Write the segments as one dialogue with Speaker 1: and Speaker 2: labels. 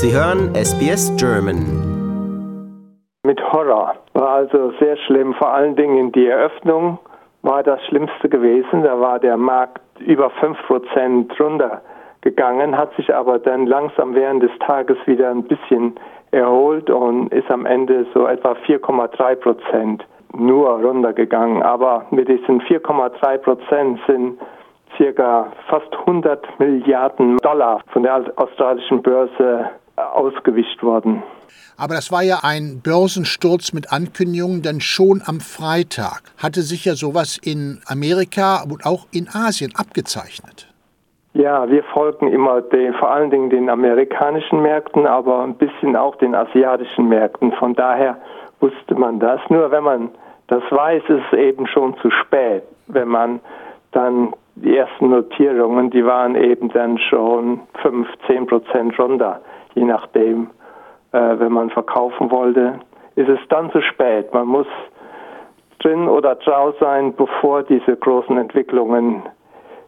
Speaker 1: Sie hören SBS German.
Speaker 2: Mit Horror. War also sehr schlimm. Vor allen Dingen die Eröffnung war das Schlimmste gewesen. Da war der Markt über 5% runtergegangen, hat sich aber dann langsam während des Tages wieder ein bisschen erholt und ist am Ende so etwa 4,3% nur runtergegangen. Aber mit diesen 4,3% sind circa fast 100 Milliarden Dollar von der australischen Börse ausgewischt worden.
Speaker 3: Aber das war ja ein Börsensturz mit Ankündigungen, denn schon am Freitag hatte sich ja sowas in Amerika und auch in Asien abgezeichnet.
Speaker 2: Ja, wir folgen immer den, vor allen Dingen den amerikanischen Märkten, aber ein bisschen auch den asiatischen Märkten. Von daher wusste man das. Nur wenn man das weiß, ist es eben schon zu spät. Wenn man dann die ersten Notierungen, die waren eben dann schon 5, 10 Prozent runter je nachdem, äh, wenn man verkaufen wollte, ist es dann zu spät. Man muss drin oder draus sein, bevor diese großen Entwicklungen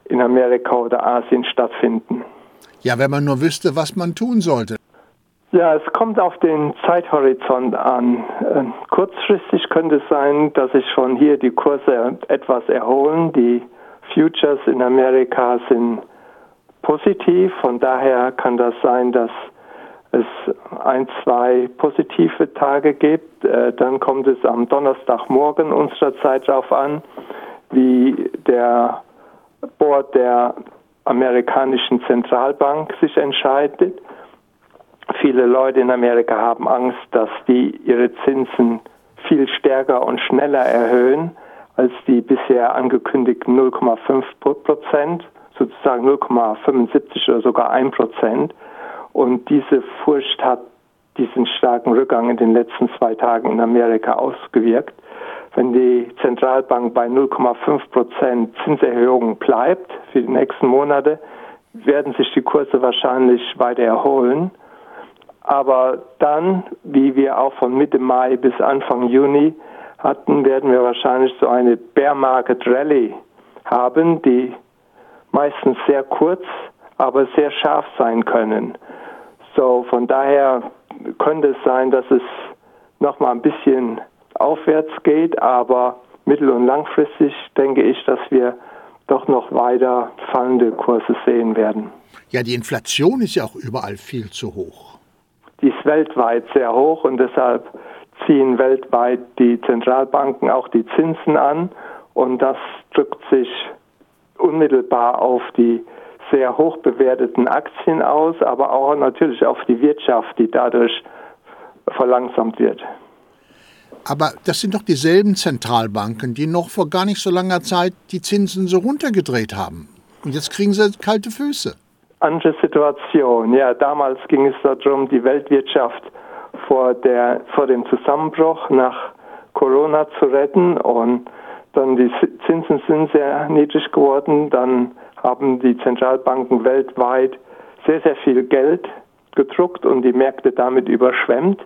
Speaker 2: in Amerika oder Asien stattfinden.
Speaker 3: Ja, wenn man nur wüsste, was man tun sollte.
Speaker 2: Ja, es kommt auf den Zeithorizont an. Äh, kurzfristig könnte es sein, dass sich von hier die Kurse etwas erholen. Die Futures in Amerika sind positiv. Von daher kann das sein, dass es ein, zwei positive Tage gibt. Äh, dann kommt es am Donnerstagmorgen unserer Zeit darauf an, wie der Board der amerikanischen Zentralbank sich entscheidet. Viele Leute in Amerika haben Angst, dass die ihre Zinsen viel stärker und schneller erhöhen als die bisher angekündigten 0,5 Prozent, sozusagen 0,75 oder sogar 1 Prozent. Und diese Furcht hat diesen starken Rückgang in den letzten zwei Tagen in Amerika ausgewirkt. Wenn die Zentralbank bei 0,5 Prozent Zinserhöhung bleibt für die nächsten Monate, werden sich die Kurse wahrscheinlich weiter erholen. Aber dann, wie wir auch von Mitte Mai bis Anfang Juni hatten, werden wir wahrscheinlich so eine Bear Market Rally haben, die meistens sehr kurz, aber sehr scharf sein können. So, von daher könnte es sein, dass es nochmal ein bisschen aufwärts geht, aber mittel- und langfristig denke ich, dass wir doch noch weiter fallende Kurse sehen werden.
Speaker 3: Ja, die Inflation ist ja auch überall viel zu hoch.
Speaker 2: Die ist weltweit sehr hoch und deshalb ziehen weltweit die Zentralbanken auch die Zinsen an und das drückt sich unmittelbar auf die sehr hoch bewerteten Aktien aus, aber auch natürlich auf die Wirtschaft, die dadurch verlangsamt wird.
Speaker 3: Aber das sind doch dieselben Zentralbanken, die noch vor gar nicht so langer Zeit die Zinsen so runtergedreht haben. Und jetzt kriegen sie kalte Füße.
Speaker 2: Andere Situation. Ja, damals ging es darum, die Weltwirtschaft vor, der, vor dem Zusammenbruch nach Corona zu retten. Und dann die Zinsen sind sehr niedrig geworden. Dann haben die Zentralbanken weltweit sehr, sehr viel Geld gedruckt und die Märkte damit überschwemmt.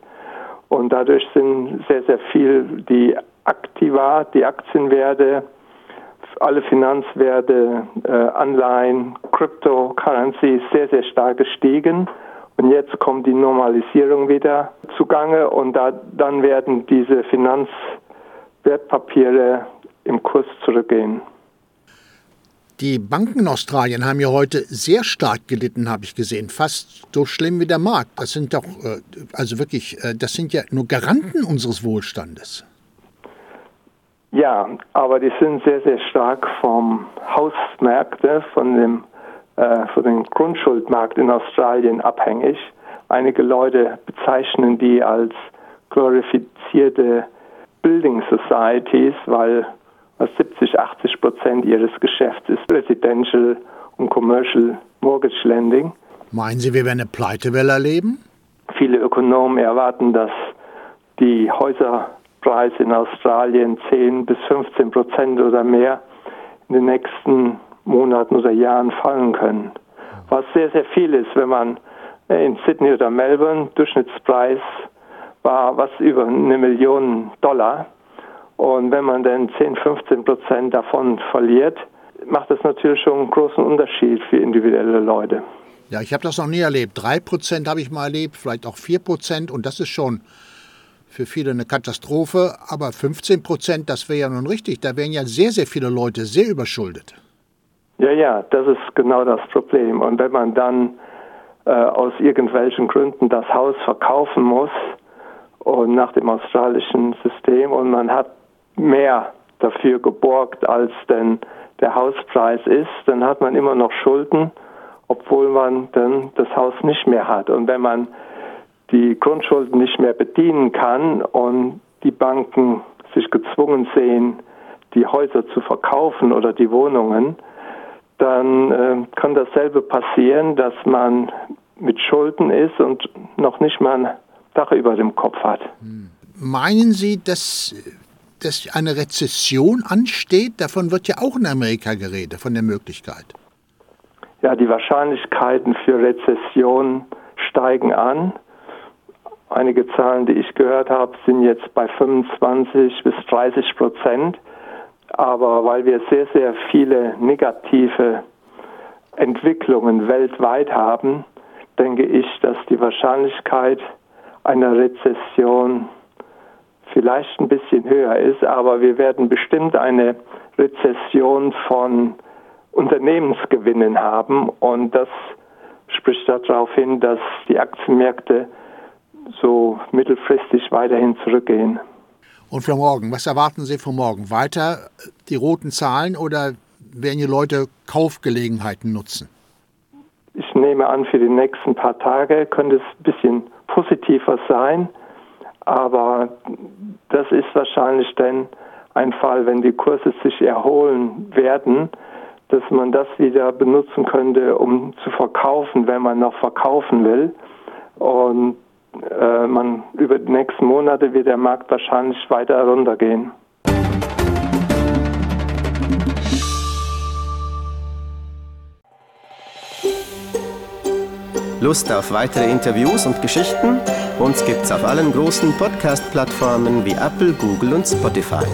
Speaker 2: Und dadurch sind sehr, sehr viel die Aktiva, die Aktienwerte, alle Finanzwerte, äh, Anleihen, Cryptocurrency sehr, sehr stark gestiegen. Und jetzt kommt die Normalisierung wieder zugange und da, dann werden diese Finanzwertpapiere im Kurs zurückgehen.
Speaker 3: Die Banken in Australien haben ja heute sehr stark gelitten, habe ich gesehen. Fast so schlimm wie der Markt. Das sind doch, äh, also wirklich, äh, das sind ja nur Garanten unseres Wohlstandes.
Speaker 2: Ja, aber die sind sehr, sehr stark vom Hausmarkt, von dem, äh, von dem Grundschuldmarkt in Australien abhängig. Einige Leute bezeichnen die als glorifizierte Building Societies, weil was 70, 80 Prozent ihres Geschäfts ist Residential und Commercial Mortgage Lending.
Speaker 3: Meinen Sie, wir werden eine Pleitewelle erleben?
Speaker 2: Viele Ökonomen erwarten, dass die Häuserpreise in Australien 10 bis 15 Prozent oder mehr in den nächsten Monaten oder Jahren fallen können. Was sehr, sehr viel ist, wenn man in Sydney oder Melbourne Durchschnittspreis war was über eine Million Dollar und wenn man dann 10, 15 Prozent davon verliert, macht das natürlich schon einen großen Unterschied für individuelle Leute.
Speaker 3: Ja, ich habe das noch nie erlebt. Drei Prozent habe ich mal erlebt, vielleicht auch vier Prozent und das ist schon für viele eine Katastrophe. Aber 15 Prozent, das wäre ja nun richtig. Da wären ja sehr, sehr viele Leute sehr überschuldet.
Speaker 2: Ja, ja, das ist genau das Problem. Und wenn man dann äh, aus irgendwelchen Gründen das Haus verkaufen muss und nach dem australischen System und man hat mehr dafür geborgt, als denn der Hauspreis ist, dann hat man immer noch Schulden, obwohl man dann das Haus nicht mehr hat. Und wenn man die Grundschulden nicht mehr bedienen kann und die Banken sich gezwungen sehen, die Häuser zu verkaufen oder die Wohnungen, dann äh, kann dasselbe passieren, dass man mit Schulden ist und noch nicht mal ein Dach über dem Kopf hat.
Speaker 3: Meinen Sie, dass, dass eine Rezession ansteht? Davon wird ja auch in Amerika geredet, von der Möglichkeit.
Speaker 2: Ja, die Wahrscheinlichkeiten für Rezession steigen an. Einige Zahlen, die ich gehört habe, sind jetzt bei 25 bis 30 Prozent. Aber weil wir sehr, sehr viele negative Entwicklungen weltweit haben, denke ich, dass die Wahrscheinlichkeit einer Rezession vielleicht ein bisschen höher ist, aber wir werden bestimmt eine Rezession von Unternehmensgewinnen haben und das spricht darauf hin, dass die Aktienmärkte so mittelfristig weiterhin zurückgehen.
Speaker 3: Und für morgen, was erwarten Sie für morgen? Weiter die roten Zahlen oder werden die Leute Kaufgelegenheiten nutzen?
Speaker 2: Ich nehme an, für die nächsten paar Tage könnte es ein bisschen positiver sein, aber das ist wahrscheinlich dann ein Fall, wenn die Kurse sich erholen werden, dass man das wieder benutzen könnte, um zu verkaufen, wenn man noch verkaufen will. Und äh, man über die nächsten Monate wird der Markt wahrscheinlich weiter runtergehen.
Speaker 1: Lust auf weitere Interviews und Geschichten? Uns gibt's auf allen großen Podcast-Plattformen wie Apple, Google und Spotify.